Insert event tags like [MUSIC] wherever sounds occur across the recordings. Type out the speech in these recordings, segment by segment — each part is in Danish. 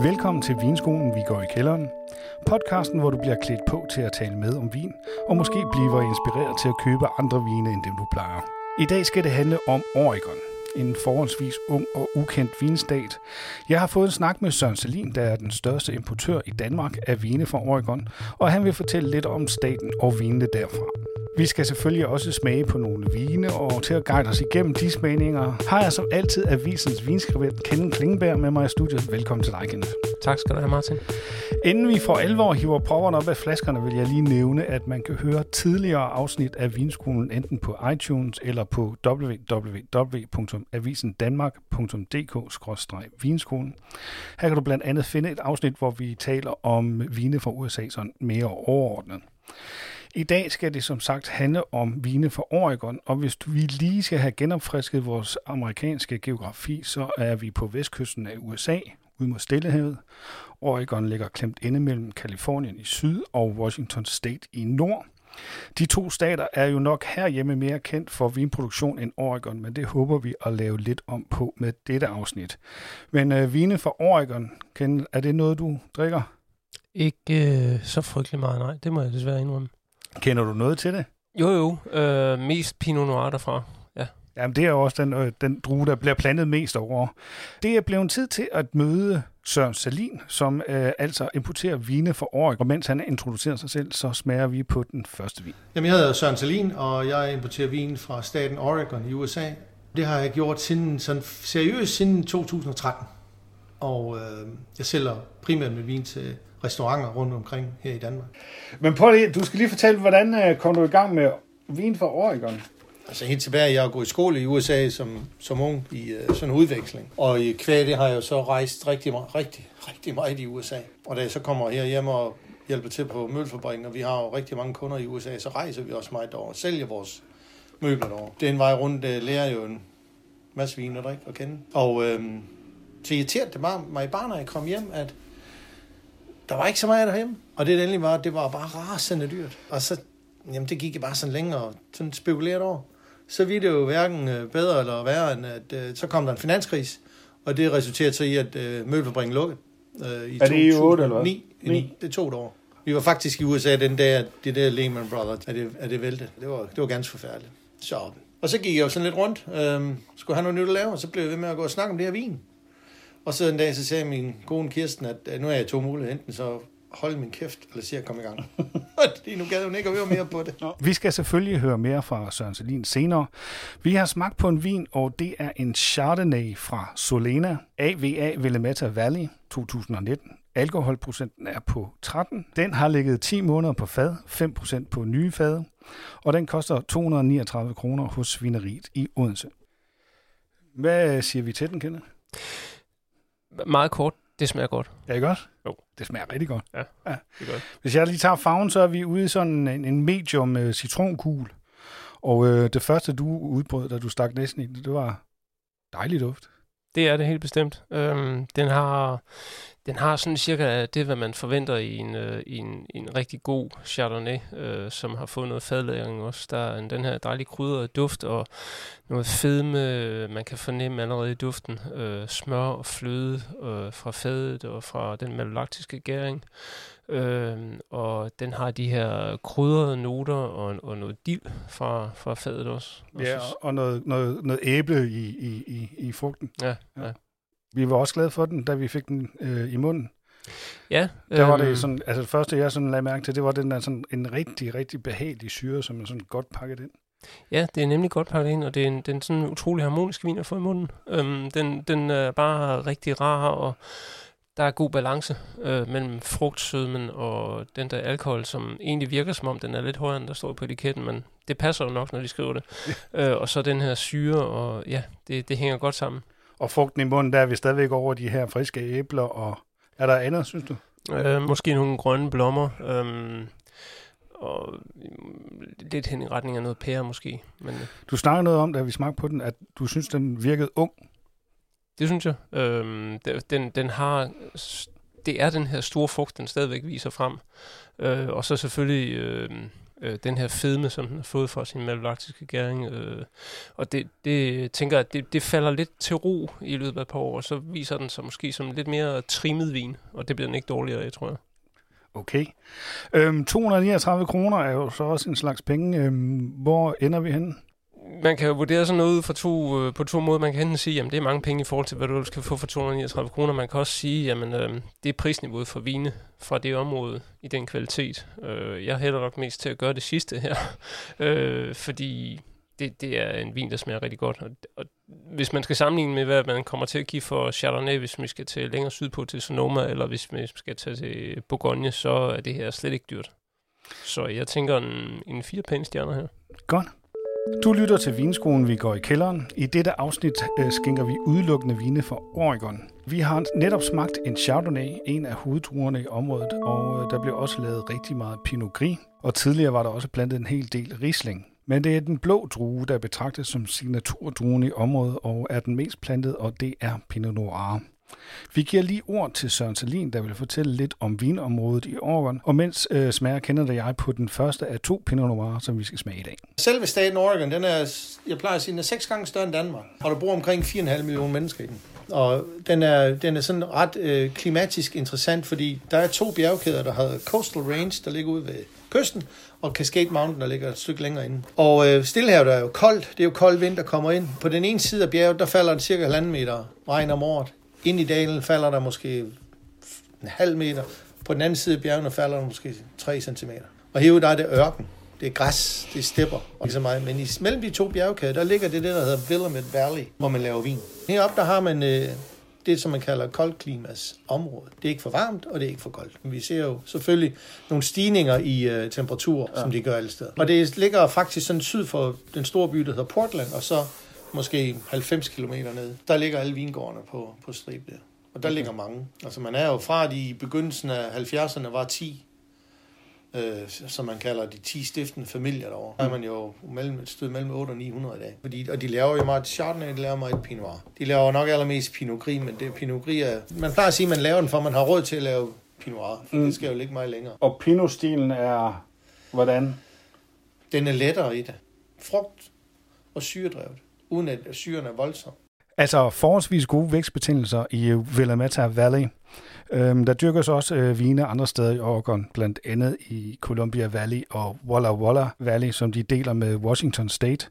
Velkommen til Vinskolen, vi går i kælderen. Podcasten, hvor du bliver klædt på til at tale med om vin, og måske bliver inspireret til at købe andre vine, end dem du plejer. I dag skal det handle om Oregon, en forholdsvis ung og ukendt vinstat. Jeg har fået en snak med Søren Selin, der er den største importør i Danmark af vine fra Oregon, og han vil fortælle lidt om staten og vinene derfra. Vi skal selvfølgelig også smage på nogle vine, og til at guide os igennem de smagninger, har jeg som altid avisens vinskribent Kenneth Klingberg med mig i studiet. Velkommen til dig, Kenneth. Tak skal du have, Martin. Inden vi for alvor hiver popperne op af flaskerne, vil jeg lige nævne, at man kan høre tidligere afsnit af Vinskolen enten på iTunes eller på www.avisendanmark.dk-vinskolen. Her kan du blandt andet finde et afsnit, hvor vi taler om vine fra USA sådan mere overordnet. I dag skal det som sagt handle om vine fra Oregon, og hvis vi lige skal have genopfrisket vores amerikanske geografi, så er vi på vestkysten af USA, ud mod Stillehavet. Oregon ligger klemt inde mellem Kalifornien i syd og Washington State i nord. De to stater er jo nok herhjemme mere kendt for vinproduktion end Oregon, men det håber vi at lave lidt om på med dette afsnit. Men øh, vine fra Oregon, Ken, er det noget, du drikker? Ikke øh, så frygtelig meget, nej. Det må jeg desværre indrømme. Kender du noget til det? Jo, jo. Øh, mest Pinot Noir derfra. Ja. Jamen, det er jo også den, øh, den drue, der bliver plantet mest over. Det er blevet tid til at møde Søren Salin, som øh, altså importerer vine fra Oregon. Og mens han introducerer sig selv, så smager vi på den første vin. Jamen, jeg hedder Søren Salin, og jeg importerer vin fra staten Oregon i USA. Det har jeg gjort siden, sådan seriøst siden 2013. Og øh, jeg sælger primært med vin til restauranter rundt omkring her i Danmark. Men prøv lige, du skal lige fortælle, hvordan øh, kom du i gang med vin fra Oregon? Altså helt tilbage, jeg har gået i skole i USA som, som ung i uh, sådan en udveksling. Og i kvæg, det har jeg så rejst rigtig, rigtig, rigtig meget i USA. Og da jeg så kommer her hjem og hjælper til på mølfabrikken, og vi har jo rigtig mange kunder i USA, så rejser vi også meget derovre og sælger vores møbler derovre. Det er en vej rundt, der lærer jo en masse vin at drikke og kende. Og øhm, så irriterede det bare mig bare, når jeg kom hjem, at der var ikke så meget derhjemme. Og det, det endelig var, det var bare rasende dyrt. Og så, jamen det gik jeg bare sådan længere og sådan spekuleret over. Så ville det jo hverken øh, bedre eller værre, end at øh, så kom der en finanskris, og det resulterede så i, at øh, mølfabrikken lukkede. Øh, i er det i 8 eller hvad? 9, 9. Det tog et år. Vi var faktisk i USA den dag, det der Lehman Brothers, at det, at det vælte. Det var, det var ganske forfærdeligt. Så, og så gik jeg jo sådan lidt rundt, øh, skulle have noget nyt at lave, og så blev jeg ved med at gå og snakke om det her vin. Og så en dag, så sagde min kone Kirsten, at nu er jeg to muligheder. Enten så hold min kæft, eller siger komme i gang. [LAUGHS] Fordi nu gad hun ikke at høre mere på det. Vi skal selvfølgelig høre mere fra Søren Selin senere. Vi har smagt på en vin, og det er en Chardonnay fra Solena, AVA Willamette Valley 2019. Alkoholprocenten er på 13. Den har ligget 10 måneder på fad, 5% på nye fad, og den koster 239 kroner hos Svineriet i Odense. Hvad siger vi til den, Kenneth? Meget kort, det smager godt. Ja, ikke også? Jo. Det smager rigtig godt. Ja, ja. det er godt. Hvis jeg lige tager farven, så er vi ude i sådan en, en medium øh, citronkugel. Og øh, det første, du udbrød, da du stak næsten i det, var dejligt duft. Det er det helt bestemt. Øhm, den har den har sådan cirka det, hvad man forventer i en, øh, i en, i en rigtig god Chardonnay, øh, som har fået noget fadlæring også. Der er en, den her dejlige krydrede duft og noget fedme, man kan fornemme allerede i duften. Øh, smør og fløde øh, fra fadet og fra den malolaktiske gæring. Øh, og den har de her krydrede noter og, og noget dild fra, fra fadet også. Ja, og noget, noget, noget æble i, i, i, i frugten. Ja, ja. ja vi var også glade for den, da vi fik den øh, i munden. Ja. Der var det øhm, sådan, altså det første, jeg sådan lagde mærke til, det var den der sådan en rigtig, rigtig behagelig syre, som er sådan godt pakket ind. Ja, det er nemlig godt pakket ind, og det er en, den sådan utrolig harmonisk vin at få i munden. Øhm, den, den er bare rigtig rar, og der er god balance øh, mellem frugtsødmen og den der alkohol, som egentlig virker som om, den er lidt højere, end der står på etiketten, men det passer jo nok, når de skriver det. øh, og så den her syre, og ja, det, det hænger godt sammen og frugten i munden, der er vi stadigvæk over de her friske æbler, og er der andet, synes du? Øh, måske nogle grønne blommer, øhm, og lidt hen i retning af noget pære måske. Men, øh. du snakker noget om, da vi smagte på den, at du synes, den virkede ung. Det synes jeg. Øhm, den, den har, det er den her store frugt, den stadigvæk viser frem. Øh, og så selvfølgelig... Øh, øh, den her fedme, som den har fået fra sin malolaktiske gæring. Øh, og det, det tænker jeg, det, det falder lidt til ro i løbet af et par år, og så viser den sig måske som lidt mere trimmet vin, og det bliver den ikke dårligere af, tror jeg. Okay. Øhm, 239 kroner er jo så også en slags penge. Øhm, hvor ender vi henne? Man kan jo vurdere sådan noget fra to, øh, på to måder. Man kan enten sige, at det er mange penge i forhold til, hvad du skal få for 239 kroner. Man kan også sige, at øh, det er prisniveauet for vine fra det område i den kvalitet. Øh, jeg hælder nok mest til at gøre det sidste her, [LAUGHS] øh, fordi det, det er en vin, der smager rigtig godt. Og, og hvis man skal sammenligne med, hvad man kommer til at give for Chardonnay, hvis vi skal til længere sydpå til Sonoma, eller hvis vi skal tage til Bourgogne, så er det her slet ikke dyrt. Så jeg tænker en, en fire pæne stjerner her. Godt. Du lytter til Vinskolen, vi går i kælderen. I dette afsnit øh, skænker vi udelukkende vine fra Oregon. Vi har netop smagt en Chardonnay, en af hoveddruerne i området, og øh, der blev også lavet rigtig meget Pinot Gris, og tidligere var der også plantet en hel del Riesling. Men det er den blå drue, der betragtes som signaturdruen i området, og er den mest plantet, og det er Pinot Noir. Vi giver lige ord til Søren Salin, der vil fortælle lidt om vinområdet i Oregon, og mens øh, smager kender jeg på den første af to Pinot Noir, som vi skal smage i dag. Selve staten Oregon, den er, jeg plejer at sige, den er seks gange større end Danmark, og der bor omkring 4,5 millioner mennesker i den. Og den er, den er sådan ret øh, klimatisk interessant, fordi der er to bjergkæder, der hedder Coastal Range, der ligger ude ved kysten, og Cascade Mountain, der ligger et stykke længere inde. Og øh, Stillehavet er jo koldt, det er jo kold vind, der kommer ind. På den ene side af bjerget, der falder det cirka halvanden meter regn om året. Ind i dalen falder der måske en halv meter. På den anden side af bjergene falder der måske 3 cm. Og herude der er det ørken. Det er græs, det er stepper og så meget. Men i, mellem de to bjergkæder, der ligger det, der hedder Willamette Valley, hvor man laver vin. Heroppe, der har man øh, det, som man kalder koldklimas område. Det er ikke for varmt, og det er ikke for koldt. Men vi ser jo selvfølgelig nogle stigninger i øh, temperatur, ja. som de gør alle steder. Og det ligger faktisk sådan syd for den store by, der hedder Portland, og så måske 90 km ned. Der ligger alle vingårdene på, på strib der. Og der okay. ligger mange. Altså man er jo fra, de i begyndelsen af 70'erne var 10, øh, som man kalder de 10 stiftende familier derovre. Der er man jo mellem, et sted mellem 8 og 900 i dag. Fordi, og de laver jo meget Chardonnay, de laver meget Pinot Noir. De laver nok allermest Pinot Gris, men det Pinot Gris er... Man plejer at sige, at man laver den, for man har råd til at lave Pinot Noir, mm. det skal jo ligge meget længere. Og Pinot-stilen er hvordan? Den er lettere i det. Frugt og syredrevet uden at syren er voldsom. Altså forholdsvis gode vækstbetingelser i øh, Willamette Valley. Øhm, der dyrkes også øh, vine andre steder i Oregon, blandt andet i Columbia Valley og Walla Walla Valley, som de deler med Washington State.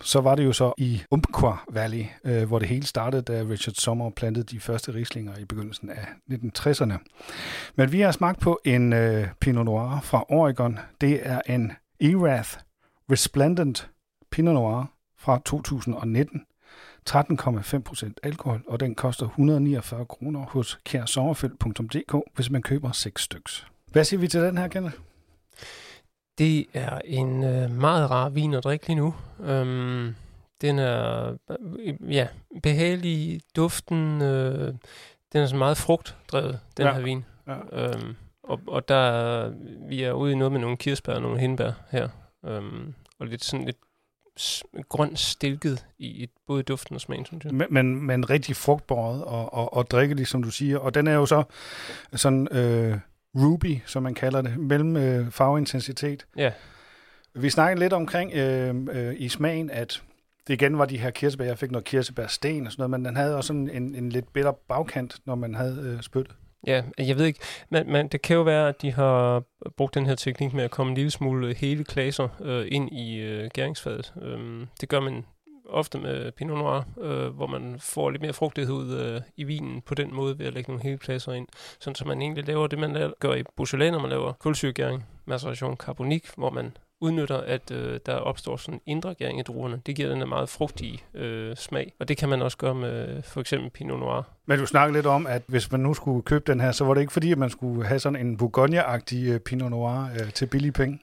Så var det jo så i Umpqua Valley, øh, hvor det hele startede, da Richard Sommer plantede de første rislinger i begyndelsen af 1960'erne. Men vi har smagt på en øh, Pinot Noir fra Oregon. Det er en Erath Resplendent Pinot Noir fra 2019. 13,5% alkohol, og den koster 149 kroner hos kjærsommerfelt.dk, hvis man køber 6 styks. Hvad siger vi til den her, Kenneth? Det er en øh, meget rar vin at drikke lige nu. Øhm, den er øh, ja, behagelig duften. Øh, den er så meget frugtdrevet, den ja. her vin. Ja. Øhm, og, og der vi er ude i noget med nogle kirsebær og nogle hindbær her. Øhm, og lidt sådan lidt grøn stilket i et, både duften og smagen, synes jeg. Men, men, men rigtig frugtbåret og, og, og drikkelig, som du siger. Og den er jo så sådan øh, ruby, som man kalder det, mellem øh, farveintensitet. Ja. Vi snakkede lidt omkring øh, øh, i smagen, at det igen var de her kirsebær. Jeg fik noget kirsebærsten og sådan noget, men den havde også en, en, en lidt bitter bagkant, når man havde øh, spyttet. Ja, jeg ved ikke, men, men det kan jo være, at de har brugt den her teknik med at komme en lille smule øh, hele klaser øh, ind i øh, gæringsfadet. Øhm, det gør man ofte med Pinot Noir, øh, hvor man får lidt mere frugtighed øh, i vinen på den måde ved at lægge nogle hele klasser ind. Sådan så man egentlig laver det, man laver, gør i Beaujolais, når man laver kulsyregæring, maceration karbonik, hvor man udnytter, at øh, der opstår sådan indre gæring i druerne. Det giver den en meget frugtig øh, smag, og det kan man også gøre med for eksempel Pinot Noir. Men du snakkede lidt om, at hvis man nu skulle købe den her, så var det ikke fordi, at man skulle have sådan en Bourgogne-agtig øh, Pinot Noir øh, til billige penge?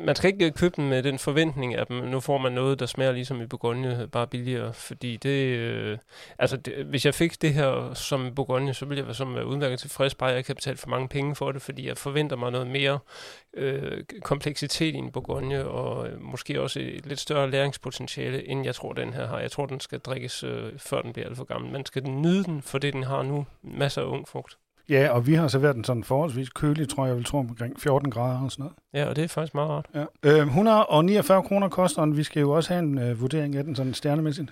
Man skal ikke købe dem med den forventning, at nu får man noget, der smager ligesom i Bourgogne, bare billigere. Fordi det, øh, altså det, hvis jeg fik det her som Bourgogne, så ville jeg være, som være udmærket tilfreds, bare jeg ikke har betalt for mange penge for det, fordi jeg forventer mig noget mere øh, kompleksitet i en Bourgogne, og øh, måske også et lidt større læringspotentiale, end jeg tror, den her har. Jeg tror, den skal drikkes, øh, før den bliver alt for gammel. Man skal nyde den for det, den har nu. Masser af ung frugt. Ja, og vi har serveret den sådan forholdsvis kølig, tror jeg, vil tro omkring 14 grader og sådan noget. Ja, og det er faktisk meget rart. Ja. Øh, 149 kroner koster den. Vi skal jo også have en øh, vurdering af den sådan stjernemæssigt.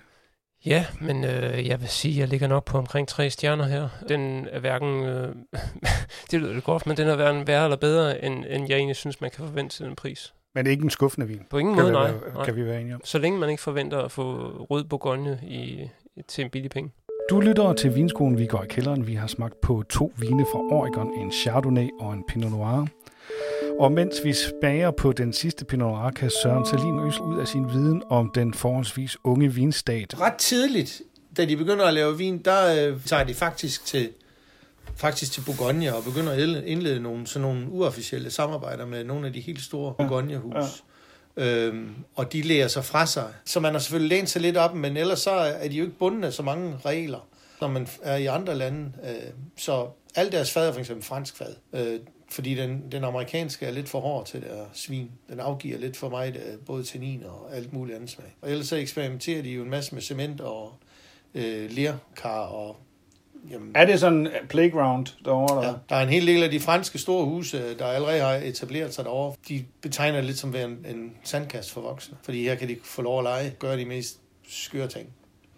Ja, men øh, jeg vil sige, at jeg ligger nok på omkring tre stjerner her. Den er hverken, øh, [LAUGHS] det lyder det godt, men den er hverken værre eller bedre, end, end jeg egentlig synes, man kan forvente til den pris. Men det er ikke en skuffende vin. På ingen kan måde, vi, nej. Kan vi være enige om. Så længe man ikke forventer at få rød bourgogne i, til en billig penge. Du lytter til Vinskolen, vi går i kælderen. Vi har smagt på to vine fra Oregon, en Chardonnay og en Pinot Noir. Og mens vi smager på den sidste Pinot Noir, kan Søren Salin øse ud af sin viden om den forholdsvis unge vinstat. Ret tidligt, da de begynder at lave vin, der øh, tager de faktisk til faktisk til Bourgogne og begynder at indle- indlede nogle, sådan nogle uofficielle samarbejder med nogle af de helt store Bourgogne-hus. Ja. Øhm, og de lærer sig fra sig. Så man har selvfølgelig lænt sig lidt op, men ellers så er de jo ikke bundet af så mange regler, når man er i andre lande. Øh, så alle deres fad er for eksempel fransk fad. Øh, fordi den, den amerikanske er lidt for hård til det svin. Den afgiver lidt for meget øh, både tannin og alt muligt andet smag. Og ellers så eksperimenterer de jo en masse med cement og øh, lerkar og jamen, Er det sådan en playground derovre? Ja, der er en hel del af de franske store huse, der allerede har etableret sig derovre. De betegner det lidt som en, en sandkast for voksne, fordi her kan de få lov at lege, gøre de mest skøre ting.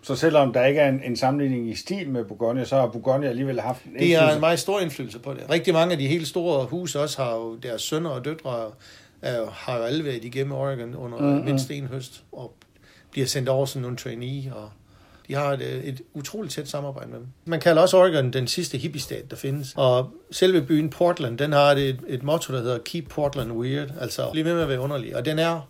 Så selvom der ikke er en, en sammenligning i stil med Bourgogne, så har Bourgogne alligevel haft en Det har en meget stor indflydelse på det. Rigtig mange af de helt store huse også har jo deres sønner og døtre, er, har jo alle været igennem Oregon under Mhm. mm-hmm. mindst en høst, og bliver sendt over som nogle trainee, og de har et, øh, et utroligt tæt samarbejde med dem. Man kalder også Oregon den sidste hippiestat, der findes. Og selve byen Portland, den har et, et motto, der hedder Keep Portland Weird, altså lige med med at være underlig. Og den er,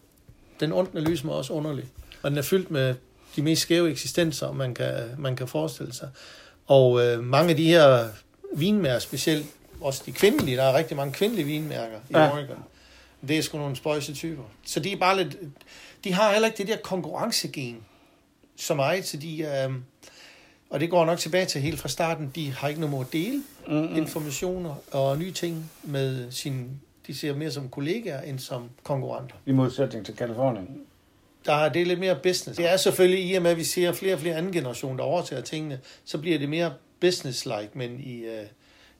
den ondne lys mig også underlig. Og den er fyldt med de mest skæve eksistenser, man kan, man kan forestille sig. Og øh, mange af de her vinmærker, specielt også de kvindelige, der er rigtig mange kvindelige vinmærker i ja. Oregon. Det er sgu nogle spøjse typer. Så de er bare lidt... De har heller ikke det der konkurrencegen så meget, så de... Øh, og det går nok tilbage til helt fra starten. De har ikke noget mod at dele Mm-hmm. informationer og nye ting med sin... De ser mere som kollegaer end som konkurrenter. I modsætning til Kalifornien. Der er det lidt mere business. Det er selvfølgelig i og med, at vi ser flere og flere anden generation, der overtager tingene, så bliver det mere business-like, men i øh,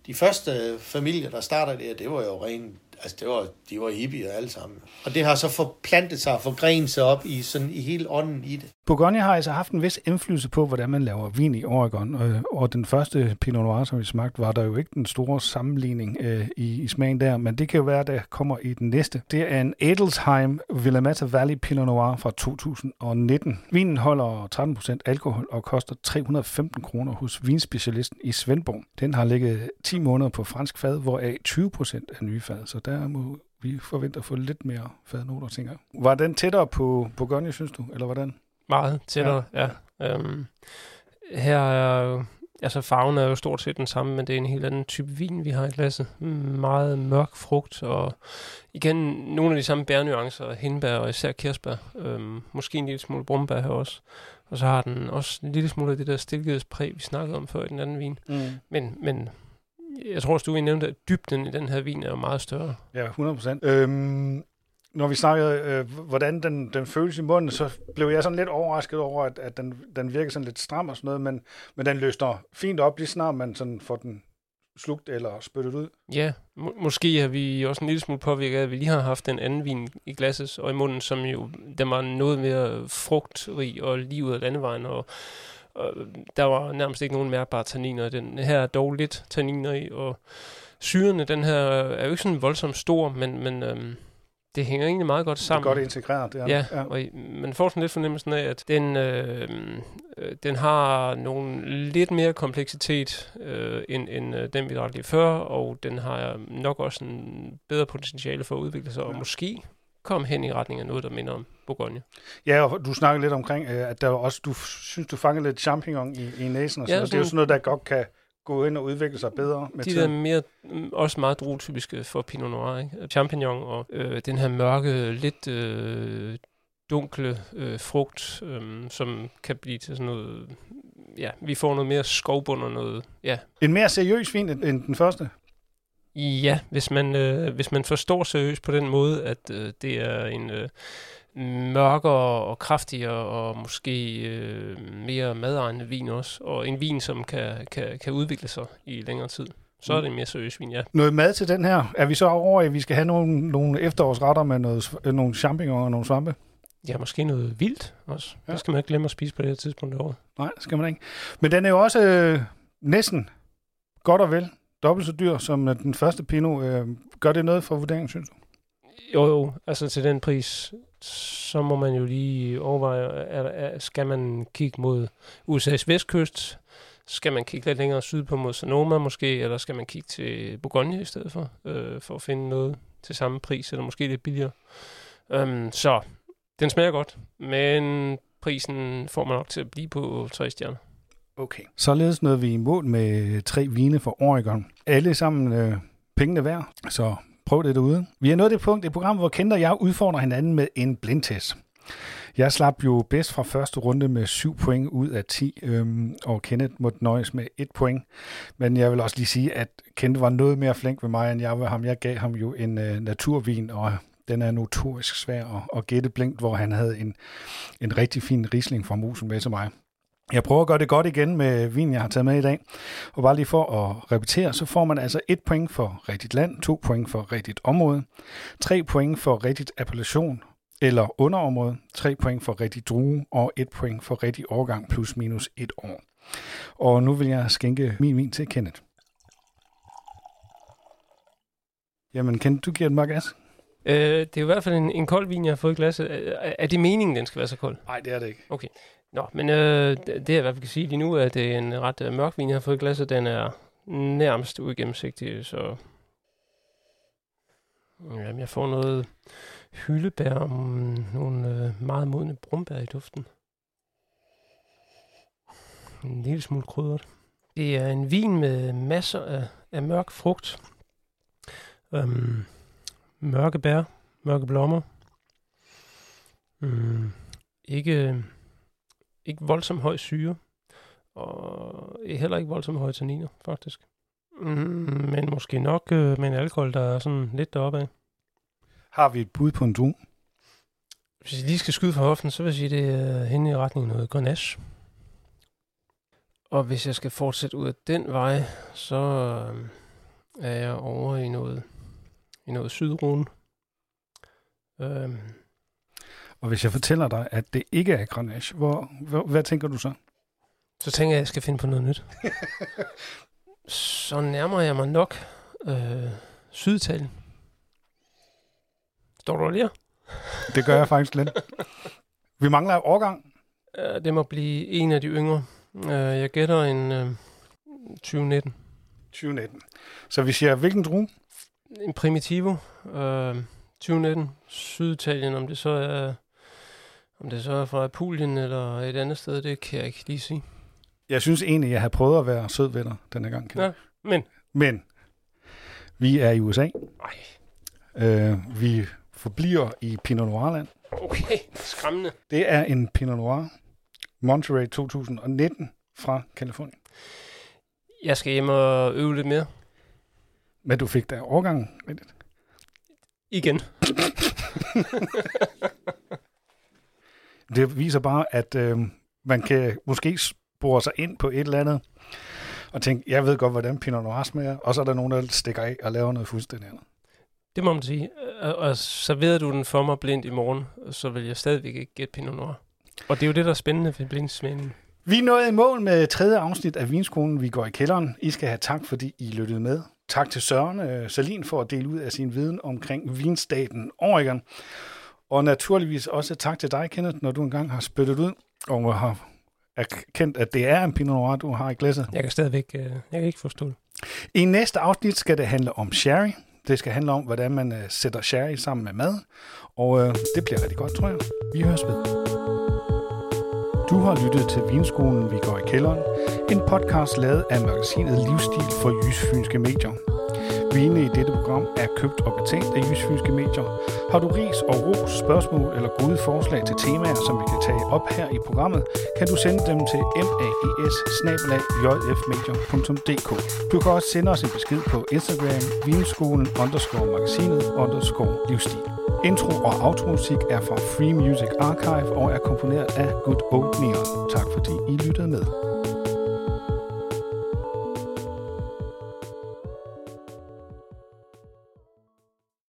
de første familier, der starter det, det var jo ren, altså det var, de var hippier alle sammen. Og det har så forplantet sig og forgrenet sig op i, sådan, i hele ånden i det. Bourgogne har altså haft en vis indflydelse på, hvordan man laver vin i Oregon. Og, og den første Pinot Noir, som vi smagte, var der jo ikke den store sammenligning øh, i, i smagen der, men det kan jo være, der kommer i den næste. Det er en Edelsheim Willamette Valley Pinot Noir fra 2019. Vinen holder 13% alkohol og koster 315 kroner hos vinspecialisten i Svendborg. Den har ligget 10 måneder på fransk fad, hvoraf 20% er nye fad, så der må vi forvente at få lidt mere fadnoter, tænker jeg. Var den tættere på Bourgogne, synes du, eller hvordan? Meget tættere, ja. ja. Øhm, her er jo, altså farven er jo stort set den samme, men det er en helt anden type vin, vi har i glasset. Meget mørk frugt, og igen nogle af de samme bærnuancer, hindbær og især kirsebær. Øhm, måske en lille smule brumbær her også. Og så har den også en lille smule af det der stilkedighedspræg, vi snakkede om før i den anden vin. Mm. Men, men jeg tror også, du nævnte, at dybden i den her vin er jo meget større. Ja, 100 procent. Øhm, når vi snakkede, øh, hvordan den, den føles i munden, så blev jeg sådan lidt overrasket over, at, at den, den virker sådan lidt stram og sådan noget, men, men den løsner fint op, lige snart man sådan får den slugt eller spyttet ud. Ja, må- måske har vi også en lille smule påvirket at vi lige har haft en anden vin i glasset og i munden, som jo der var noget mere frugtrig og lige ud af landevejen, og, og der var nærmest ikke nogen mærkbare tanniner den. Her er dog lidt tanniner i, og syrene, den her er jo ikke sådan voldsomt stor, men, men øhm, det hænger egentlig meget godt Det er sammen. godt integreret. Det er Ja, ja. og man får sådan lidt fornemmelsen af, at den, øh, øh, den har nogle lidt mere kompleksitet øh, end, end øh, den, vi drak lige før, og den har nok også en bedre potentiale for at udvikle sig, og Ja. måske komme hen i retning af noget, der minder om Bourgogne. Ja, og du snakkede lidt omkring, øh, at der også, du synes, du fangede lidt champignon i, i næsen, og sådan, ja, det er jo sådan- sådan noget, der godt kan gå ind og udvikle sig bedre med De tiden. mere, mm, også meget druetypiske for Pinot Noir, ikke? Champignon og øh, den her mørke, lidt øh, dunkle øh, frugt, øh, som kan blive til sådan noget, ja, vi får noget mere skovbund og noget, ja, En mere seriøs vin end, end den første. Ja, hvis man, øh, hvis man forstår seriøst på den måde, at øh, det er en øh, mørkere og kraftigere og måske øh, mere madegnende vin også, og en vin, som kan, kan, kan udvikle sig i længere tid. Så er det mere seriøs vin, ja. Noget mad til den her. Er vi så over, at vi skal have nogle, nogle efterårsretter med noget, nogle champignon og nogle svampe? Ja, måske noget vildt også. Ja. Det skal man ikke glemme at spise på det her tidspunkt af året. Nej, det skal man ikke. Men den er jo også øh, næsten godt og vel dobbelt så dyr som øh, den første Pinot. Øh, gør det noget for vurderingen, synes du? Jo, jo, altså til den pris, så må man jo lige overveje, er, er, skal man kigge mod USA's vestkyst? Skal man kigge lidt længere sydpå mod Sonoma måske, eller skal man kigge til Bourgogne i stedet for, øh, for at finde noget til samme pris, eller måske lidt billigere? Um, så den smager godt, men prisen får man nok til at blive på tre stjerner. Okay. Således nåede vi i mål med tre vine for Oregon. Alle sammen øh, pengene værd, så prøv det derude. Vi er nået det punkt i programmet, hvor Kent og jeg udfordrer hinanden med en blindtest. Jeg slap jo bedst fra første runde med 7 point ud af 10, øhm, og Kenneth måtte nøjes med 1 point. Men jeg vil også lige sige, at Kenneth var noget mere flink ved mig, end jeg var ham. Jeg gav ham jo en øh, naturvin, og den er notorisk svær at, at gætte blinkt, hvor han havde en, en rigtig fin risling fra musen med til mig. Jeg prøver at gøre det godt igen med vin, jeg har taget med i dag. Og bare lige for at repetere, så får man altså et point for rigtigt land, to point for rigtigt område, tre point for rigtigt appellation eller underområde, tre point for rigtig drue og et point for rigtig årgang plus minus et år. Og nu vil jeg skænke min vin til Kenneth. Jamen, Kenneth, du giver den bare gas. Øh, det er jo i hvert fald en, en kold vin, jeg har fået i glasset. Er, er det meningen, den skal være så kold? Nej, det er det ikke. Nå, men øh, det jeg i hvert fald kan sige lige nu, er, at det er en ret øh, mørk vin, jeg har fået i glasset. Den er nærmest uigennemsigtig, så... Jamen, jeg får noget hyldebær og nogle øh, meget modne brumbær i duften. En lille smule krydret. Det er en vin med masser af, af mørk frugt. Øhm, mørke bær, mørke blommer. Mm, ikke, ikke voldsomt høj syre, og heller ikke voldsomt høje tanniner, faktisk. Mm, men måske nok øh, med en alkohol, der er sådan lidt deroppe af. Har vi et bud på en drue? Hvis jeg lige skal skyde fra hoften, så vil jeg sige, det er hen i retning noget Grenache. Og hvis jeg skal fortsætte ud af den vej, så øh, er jeg over i noget, i noget sydrune. Øhm, Og hvis jeg fortæller dig, at det ikke er Grenache, hvor, hvor, hvad tænker du så? så tænker jeg, at jeg skal finde på noget nyt. [LAUGHS] så nærmer jeg mig nok øh, Syditalien. Står du lige? Det gør jeg faktisk lidt. Vi mangler årgang. Øh, det må blive en af de yngre. Øh, jeg gætter en øh, 2019. 2019. Så vi siger, hvilken drue? En Primitivo. Øh, 2019. Syditalien, om det så er... Om det så er fra Apulien eller et andet sted, det kan jeg ikke lige sige. Jeg synes egentlig, jeg har prøvet at være sød ved dig denne gang. Ja, men... Men vi er i USA. Ej, Øh, vi forbliver i Pinot Noir-land. okay, skræmmende. Det er en Pinot Noir Monterey 2019 fra Kalifornien. Jeg skal hjem og øve lidt mere. Men du fik da årgangen rigtigt. Igen. [LAUGHS] Det viser bare, at øh, man kan måske spore sig ind på et eller andet, og tænke, jeg ved godt, hvordan Pinot Noir smager, og så er der nogen, der stikker af og laver noget fuldstændig andet. Det må man sige. Og, serverede du den for mig blindt i morgen, så vil jeg stadigvæk ikke gætte Pinot Noir. Og det er jo det, der er spændende ved blindsmagning. Vi er nået i mål med tredje afsnit af Vinskolen. Vi går i kælderen. I skal have tak, fordi I lyttede med. Tak til Søren øh, Salin for at dele ud af sin viden omkring vinstaten Oregon. Og naturligvis også tak til dig, Kenneth, når du engang har spyttet ud og har erkendt, at det er en Pinot Noir, du har i glasset. Jeg kan stadigvæk øh, jeg kan ikke forstå det. I næste afsnit skal det handle om sherry. Det skal handle om, hvordan man øh, sætter sherry sammen med mad. Og øh, det bliver rigtig godt, tror jeg. Vi høres ved. Du har lyttet til Vinskolen, vi går i kælderen. En podcast lavet af magasinet Livsstil for Jysfynske Medier. Vine i dette program er købt og betalt af Jysfynske Medier. Har du ris og ros, spørgsmål eller gode forslag til temaer, som vi kan tage op her i programmet, kan du sende dem til maes Du kan også sende os en besked på Instagram, vinskolen underscore magasinet underscore livsstil. Intro og automusik er fra Free Music Archive og er komponeret af Good Old Neon. Tak fordi I lyttede med.